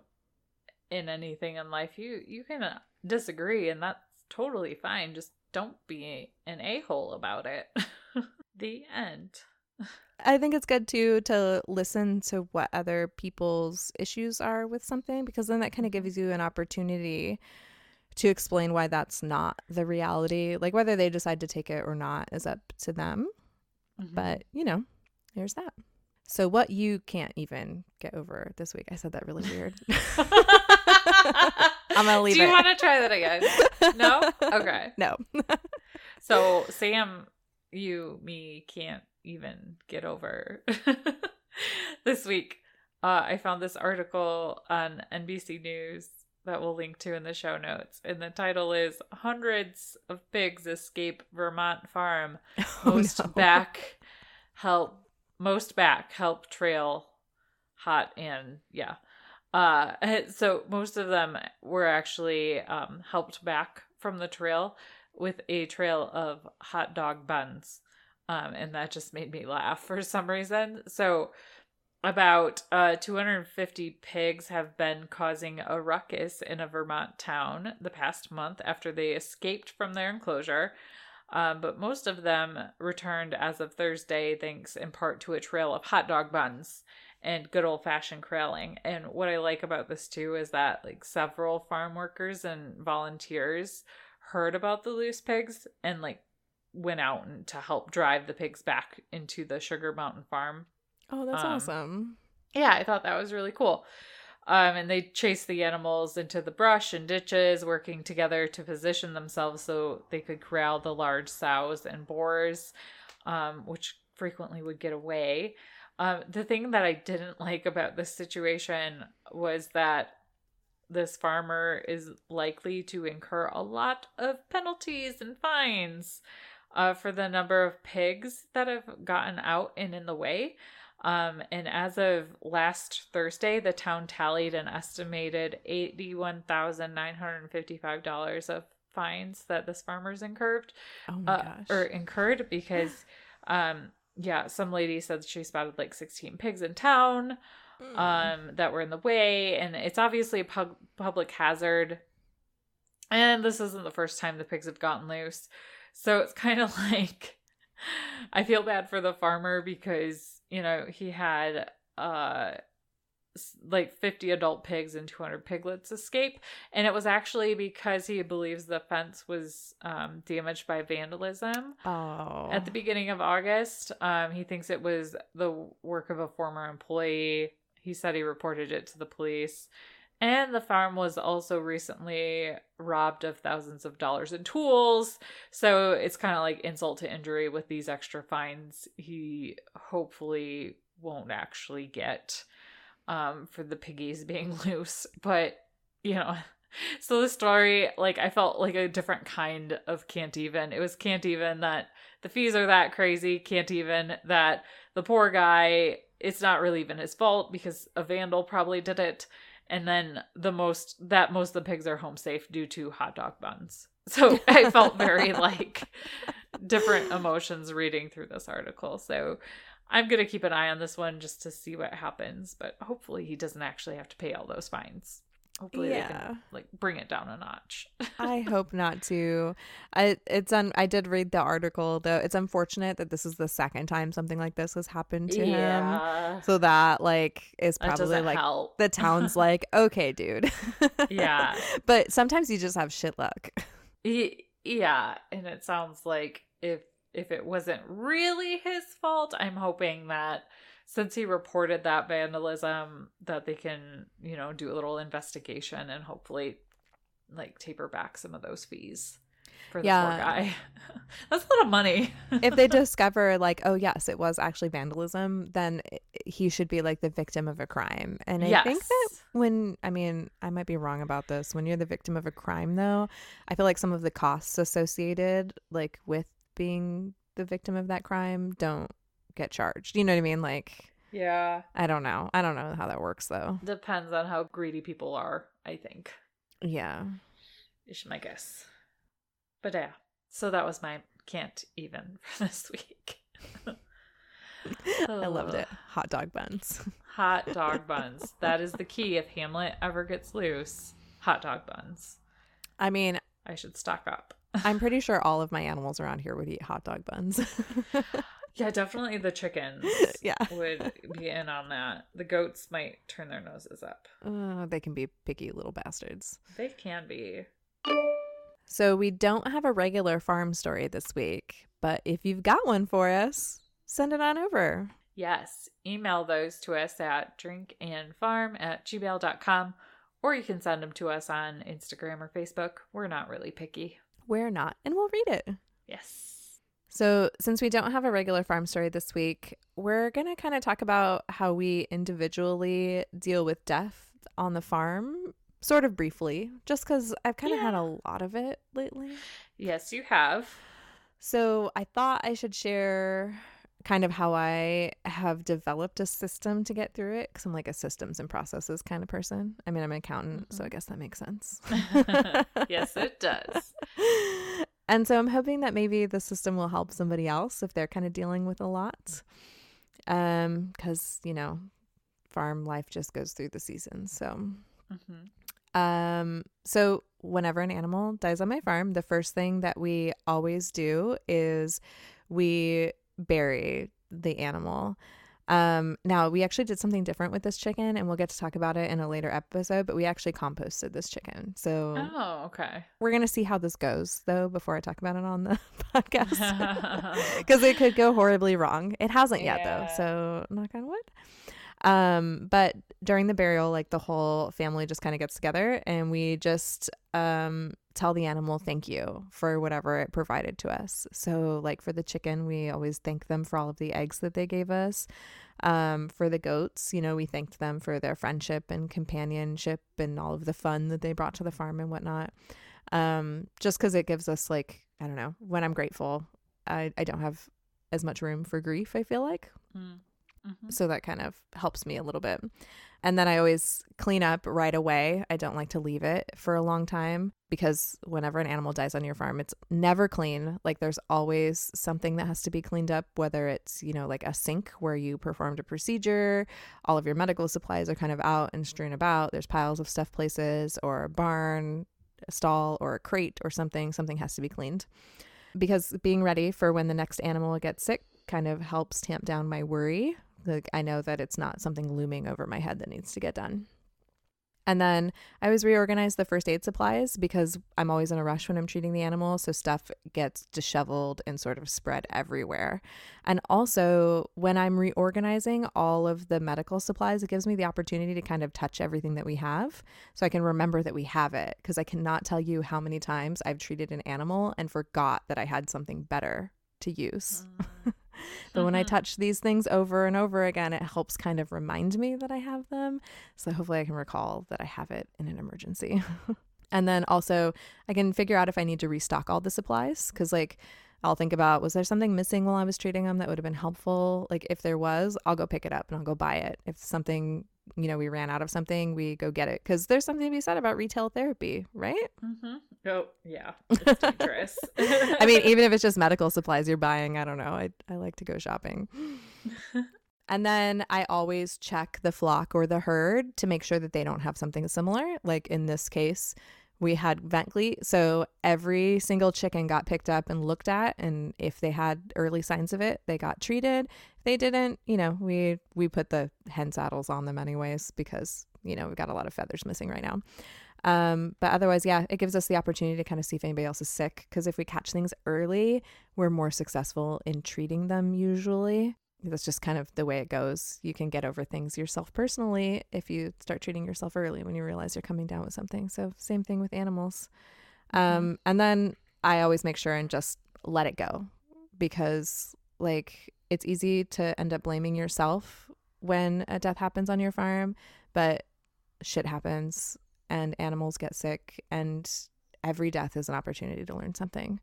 in anything in life, you you can uh, disagree and that's totally fine. Just don't be an a-hole about it. the end. I think it's good too to listen to what other people's issues are with something because then that kind of gives you an opportunity to explain why that's not the reality. Like whether they decide to take it or not is up to them. Mm-hmm. But, you know, there's that. So what you can't even get over this week. I said that really weird. I'm gonna leave Do you want to try that again? No? Okay. no. So Sam, you, me can't even get over this week. Uh, I found this article on NBC News that we'll link to in the show notes, and the title is "Hundreds of Pigs Escape Vermont Farm." Most Oh, no. back help. Most back help trail hot and yeah. Uh, so most of them were actually um, helped back from the trail with a trail of hot dog buns. Um, and that just made me laugh for some reason. So, about uh, 250 pigs have been causing a ruckus in a Vermont town the past month after they escaped from their enclosure. Um, but most of them returned as of Thursday, thanks in part to a trail of hot dog buns and good old fashioned corralling. And what I like about this too is that like several farm workers and volunteers heard about the loose pigs and like went out and to help drive the pigs back into the Sugar Mountain farm. Oh, that's Um, awesome. Yeah, I thought that was really cool. Um, and they chase the animals into the brush and ditches, working together to position themselves so they could corral the large sows and boars, um, which frequently would get away. Um, the thing that I didn't like about this situation was that this farmer is likely to incur a lot of penalties and fines uh, for the number of pigs that have gotten out and in the way. Um, and as of last Thursday, the town tallied an estimated $81,955 of fines that this farmer's incurred Oh my uh, gosh. or incurred because um yeah some lady said she spotted like 16 pigs in town Mm. um that were in the way and it's obviously a pub- public hazard and this isn't the first time the pigs have gotten loose so it's kind of like i feel bad for the farmer because you know he had uh like 50 adult pigs and 200 piglets escape and it was actually because he believes the fence was um, damaged by vandalism oh. at the beginning of August. Um, he thinks it was the work of a former employee. He said he reported it to the police. And the farm was also recently robbed of thousands of dollars in tools. So it's kind of like insult to injury with these extra fines. He hopefully won't actually get um, for the piggies being loose. But, you know, so the story, like, I felt like a different kind of can't even. It was can't even that the fees are that crazy, can't even that the poor guy it's not really even his fault because a vandal probably did it. And then the most that most of the pigs are home safe due to hot dog buns. So I felt very like different emotions reading through this article. So I'm going to keep an eye on this one just to see what happens, but hopefully he doesn't actually have to pay all those fines. Hopefully they Yeah. can like bring it down a notch. I hope not to. I it's un, I did read the article though. It's unfortunate that this is the second time something like this has happened to him. So that like is probably like help. the town's like, okay, dude. Yeah. But sometimes you just have shit luck. Yeah, and it sounds like if if it wasn't really his fault, I'm hoping that since he reported that vandalism that they can, you know, do a little investigation and hopefully like taper back some of those fees for the Yeah. poor guy. That's a lot of money. if they discover like, oh yes, it was actually vandalism, then he should be like the victim of a crime. And I think that when I mean, I might be wrong about this. When you're the victim of a crime though, I feel like some of the costs associated like with being the victim of that crime don't get charged. You know what I mean? Like Yeah. I don't know. I don't know how that works though. Depends on how greedy people are, I think. Yeah. Is my guess. But yeah. So that was my can't even for this week. I loved it. Hot dog buns. Hot dog buns. That is the key if Hamlet ever gets loose. Hot dog buns. I mean, I should stock up. I'm pretty sure all of my animals around here would eat hot dog buns. Yeah, definitely the chickens yeah. would be in on that. The goats might turn their noses up. Uh, they can be picky little bastards. They can be. So we don't have a regular farm story this week, but if you've got one for us, send it on over. Yes. Email those to us at drinkandfarm at gmail.com or you can send them to us on Instagram or Facebook. We're not really picky. We're not, and we'll read it. Yes. So, since we don't have a regular farm story this week, we're going to kind of talk about how we individually deal with death on the farm, sort of briefly, just because I've kind of had a lot of it lately. Yes, you have. So, I thought I should share kind of how I have developed a system to get through it because I'm like a systems and processes kind of person. I mean, I'm an accountant, so I mm-hmm. guess that makes sense. yes, it does. And so I'm hoping that maybe the system will help somebody else if they're kind of dealing with a lot. Um, because you know, farm life just goes through the seasons. So, hmm um, so whenever an animal dies on my farm, the first thing that we always do is we bury the animal. Um, now we actually did something different with this chicken, and we'll get to talk about it in a later episode. But we actually composted this chicken, so Oh, okay. we're gonna see how this goes though before I talk about it on the podcast because it could go horribly wrong. It hasn't yet though, so knock on wood. Um, but during the burial, like the whole family just kind of gets together and we just um tell the animal thank you for whatever it provided to us. So like for the chicken, we always thank them for all of the eggs that they gave us. Um, for the goats, you know, we thanked them for their friendship and companionship and all of the fun that they brought to the farm and whatnot. Um, just because it gives us like, I don't know, when I'm grateful, I, I don't have as much room for grief, I feel like. Mm. Mhm. So that kind of helps me a little bit. And then I always clean up right away. I don't like to leave it for a long time because whenever an animal dies on your farm, it's never clean. Like there's always something that has to be cleaned up, whether it's, you know, like a sink where you performed a procedure, all of your medical supplies are kind of out and strewn about. There's piles of stuff places or a barn, a stall or a crate or something. Something has to be cleaned. Because being ready for when the next animal gets sick kind of helps tamp down my worry like I know that it's not something looming over my head that needs to get done. And then I always reorganize the first aid supplies because I'm always in a rush when I'm treating the animal. So stuff gets disheveled and sort of spread everywhere. And also, when I'm reorganizing all of the medical supplies, it gives me the opportunity to kind of touch everything that we have so I can remember that we have it. Because I cannot tell you how many times I've treated an animal and forgot that I had something better to use. Mm. But when I Mhm. touch these things over and over again, it helps kind of remind me that I have them. So hopefully I can recall that I have it in an emergency. and then also I can figure out if I need to restock all the supplies because like I'll think about was there something missing while I was treating them that would have been helpful? Like if there was, I'll go pick it up and I'll go buy it. If something, you know, we ran out of something, we go get it because there's something to be said about retail therapy, right? Mm-hmm. Oh yeah, it's dangerous. I mean, even if it's just medical supplies you're buying, I don't know. I I like to go shopping. And then I always check the flock or the herd to make sure that they don't have something similar. Like in this case, we had vent gleet. So every single chicken got picked up and looked at. And if they had early signs of it, they got treated. If they didn't, you know, we, we put the hen saddles on them anyways, because, you know, we've got a lot of feathers missing right now. Um, but otherwise, yeah, it gives us the opportunity to kind of see if anybody else is sick. Because if we catch things early, we're more successful in treating them usually that's just kind of the way it goes. You can get over things yourself personally if you start treating yourself early when you realize you're coming down with something. So, same thing with animals. Mm-hmm. Um, and then I always make sure and just let it go because, like, it's easy to end up blaming yourself when a death happens on your farm, but shit happens and animals get sick, and every death is an opportunity to learn something.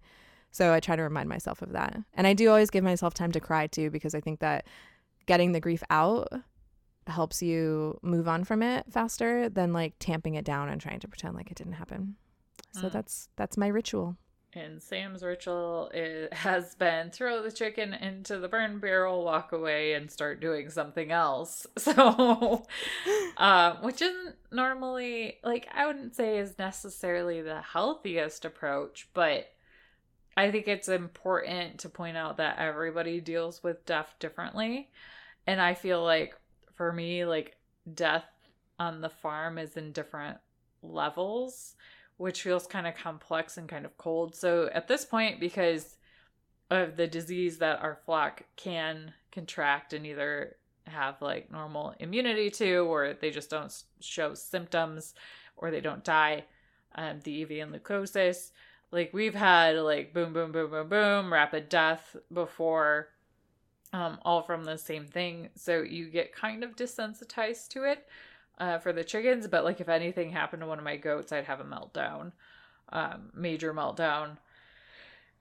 So I try to remind myself of that. And I do always give myself time to cry too, because I think that getting the grief out helps you move on from it faster than like tamping it down and trying to pretend like it didn't happen. So mm. that's that's my ritual. And Sam's ritual is, has been throw the chicken into the burn barrel, walk away, and start doing something else. So, uh, which isn't normally like I wouldn't say is necessarily the healthiest approach, but I think it's important to point out that everybody deals with death differently. And I feel like for me, like death on the farm is in different levels, which feels kind of complex and kind of cold. So at this point, because of the disease that our flock can contract and either have like normal immunity to, or they just don't show symptoms, or they don't die, um, the and leukosis like we've had like boom, boom, boom, boom, boom, rapid death before, um, all from the same thing. So you get kind of desensitized to it uh, for the chickens. But like if anything happened to one of my goats, I'd have a meltdown, um, major meltdown.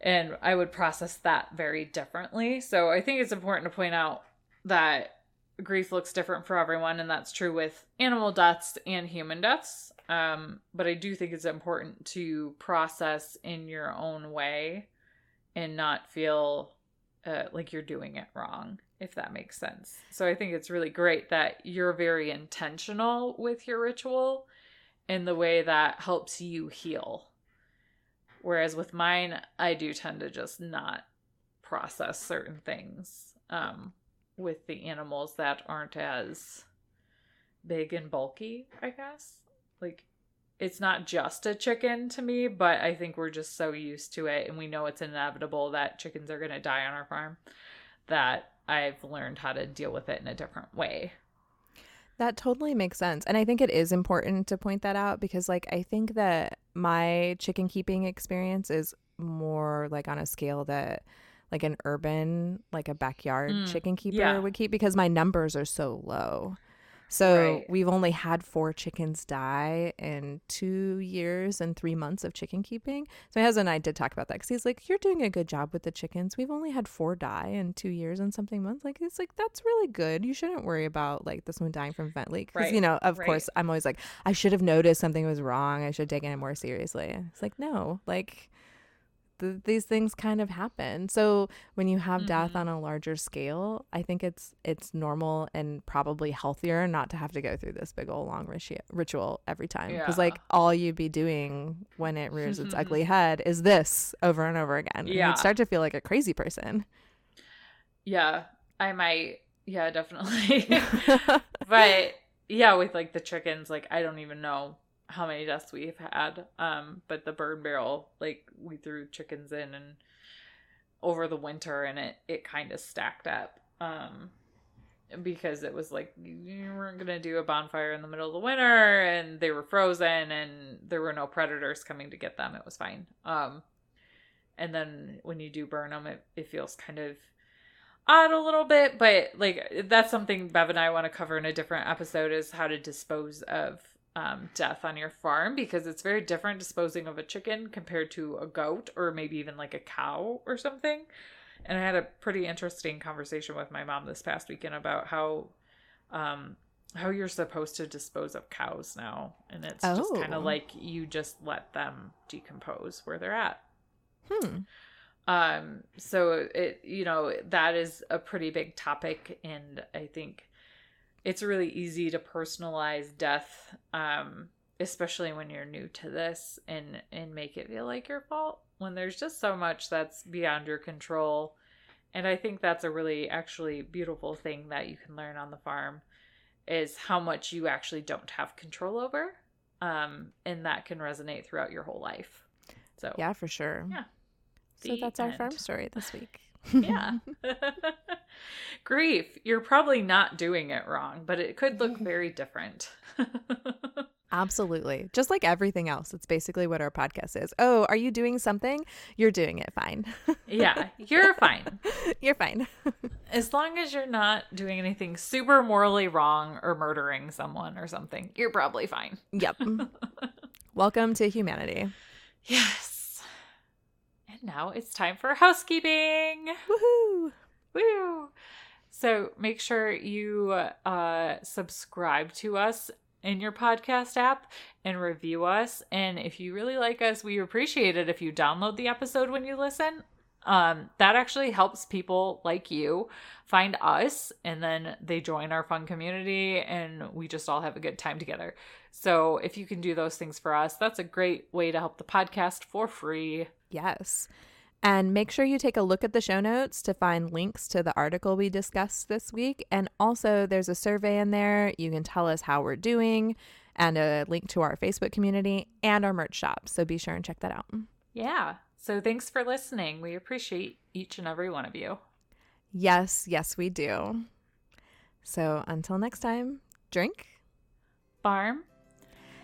And I would process that very differently. So I think it's important to point out that grief looks different for everyone, and that's true with animal deaths and human deaths. Um, but I do think it's important to process in your own way and not feel uh, like you're doing it wrong, if that makes sense. So I think it's really great that you're very intentional with your ritual in the way that helps you heal. Whereas with mine, I do tend to just not process certain things um, with the animals that aren't as big and bulky, I guess like it's not just a chicken to me, but I think we're just so used to it and we know it's inevitable that chickens are going to die on our farm that I've learned how to deal with it in a different way. That totally makes sense. And I think it is important to point that out because, like, I think that my chicken keeping experience is more like on a scale that, like, an urban, like a backyard mm, chicken keeper yeah. would keep because my numbers are so low. So right. we've only had four chickens die in two years and three months of chicken keeping. So my husband and I did talk about that because he's like, "You're doing a good job with the chickens. We've only had four die in two years and something months. Like it's like that's really good. You shouldn't worry about like this one dying from vent gleet because right. you know, of right. course, I'm always like, I should have noticed something was wrong. I should have taken it more seriously. It's like no, like these things kind of happen. So when you have mm-hmm. death on a larger scale, I think it's it's normal and probably healthier not to have to go through this big old long ritual every time because yeah. like all you'd be doing when it rears its ugly head is this over and over again. Yeah, and you'd start to feel like a crazy person. Yeah, I might. Yeah, definitely. but yeah, with like the chickens, like I don't even know how many deaths we've had. Um, but the burn barrel, like we threw chickens in and over the winter and it it kind of stacked up. Um because it was like you weren't gonna do a bonfire in the middle of the winter and they were frozen and there were no predators coming to get them. It was fine. Um and then when you do burn them it, it feels kind of odd a little bit, but like that's something Bev and I want to cover in a different episode is how to dispose of um, death on your farm because it's very different disposing of a chicken compared to a goat or maybe even like a cow or something. And I had a pretty interesting conversation with my mom this past weekend about how um, how you're supposed to dispose of cows now, and it's just kind Oh. of like you just let them decompose where they're at. Hmm. Um, so it, you know, that is a pretty big topic. And I think it's really easy to personalize death, um, especially when you're new to this and, and make it feel like your fault when there's just so much that's beyond your control. And I think that's a really actually beautiful thing that you can learn on the farm is how much you actually don't have control over. Um, and that can resonate throughout your whole life. So Yeah, for sure. Yeah. So that's our farm story this week. Yeah. Grief. You're probably not doing it wrong, but it could look mm-hmm. very different. Absolutely. Just like everything else. It's basically what our podcast is. Oh, are you doing something? You're doing it fine. yeah, you're fine. You're fine. As long as you're not doing anything super morally wrong or murdering someone or something, you're probably fine. yep. Welcome to humanity. Yes. And now it's time for housekeeping. Woohoo. Woo! So make sure you uh, subscribe to us in your podcast app and review us. And if you really like us, we appreciate it if you download the episode when you listen. Um, that actually helps people like you find us and then they join our fun community and we just all have a good time together. So if you can do those things for us, that's a great way to help the podcast for free. Yes. And make sure you take a look at the show notes to find links to the article we discussed this week. And also, there's a survey in there. You can tell us how we're doing, and a link to our Facebook community and our merch shop. So be sure and check that out. Yeah. So thanks for listening. We appreciate each and every one of you. Yes, yes, we do. So until next time, drink farm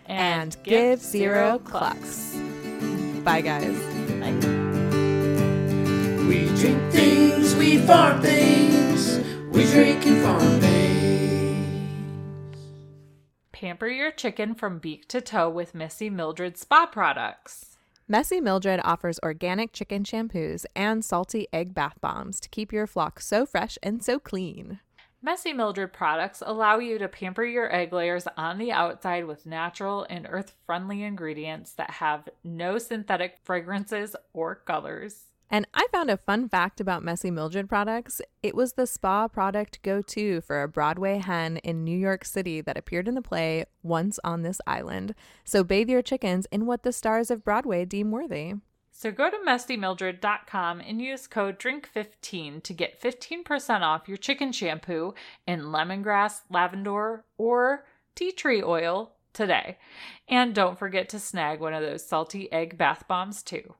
and, give zero clucks. Bye, guys. Bye. We drink things, we farm things. We drink and farm things. Pamper your chicken from beak to toe with Messy Mildred spa products. Messy Mildred offers organic chicken shampoos and salty egg bath bombs to keep your flock so fresh and so clean. Messy Mildred products allow you to pamper your egg layers on the outside with natural and earth friendly ingredients that have no synthetic fragrances or colors. And I found a fun fact about Messy Mildred products. It was the spa product go to for a Broadway hen in New York City that appeared in the play Once on This Island. So bathe your chickens in what the stars of Broadway deem worthy. So go to messymildred.com and use code DRINK15 to get 15% off your chicken shampoo in lemongrass, lavender, or tea tree oil today. And don't forget to snag one of those salty egg bath bombs too.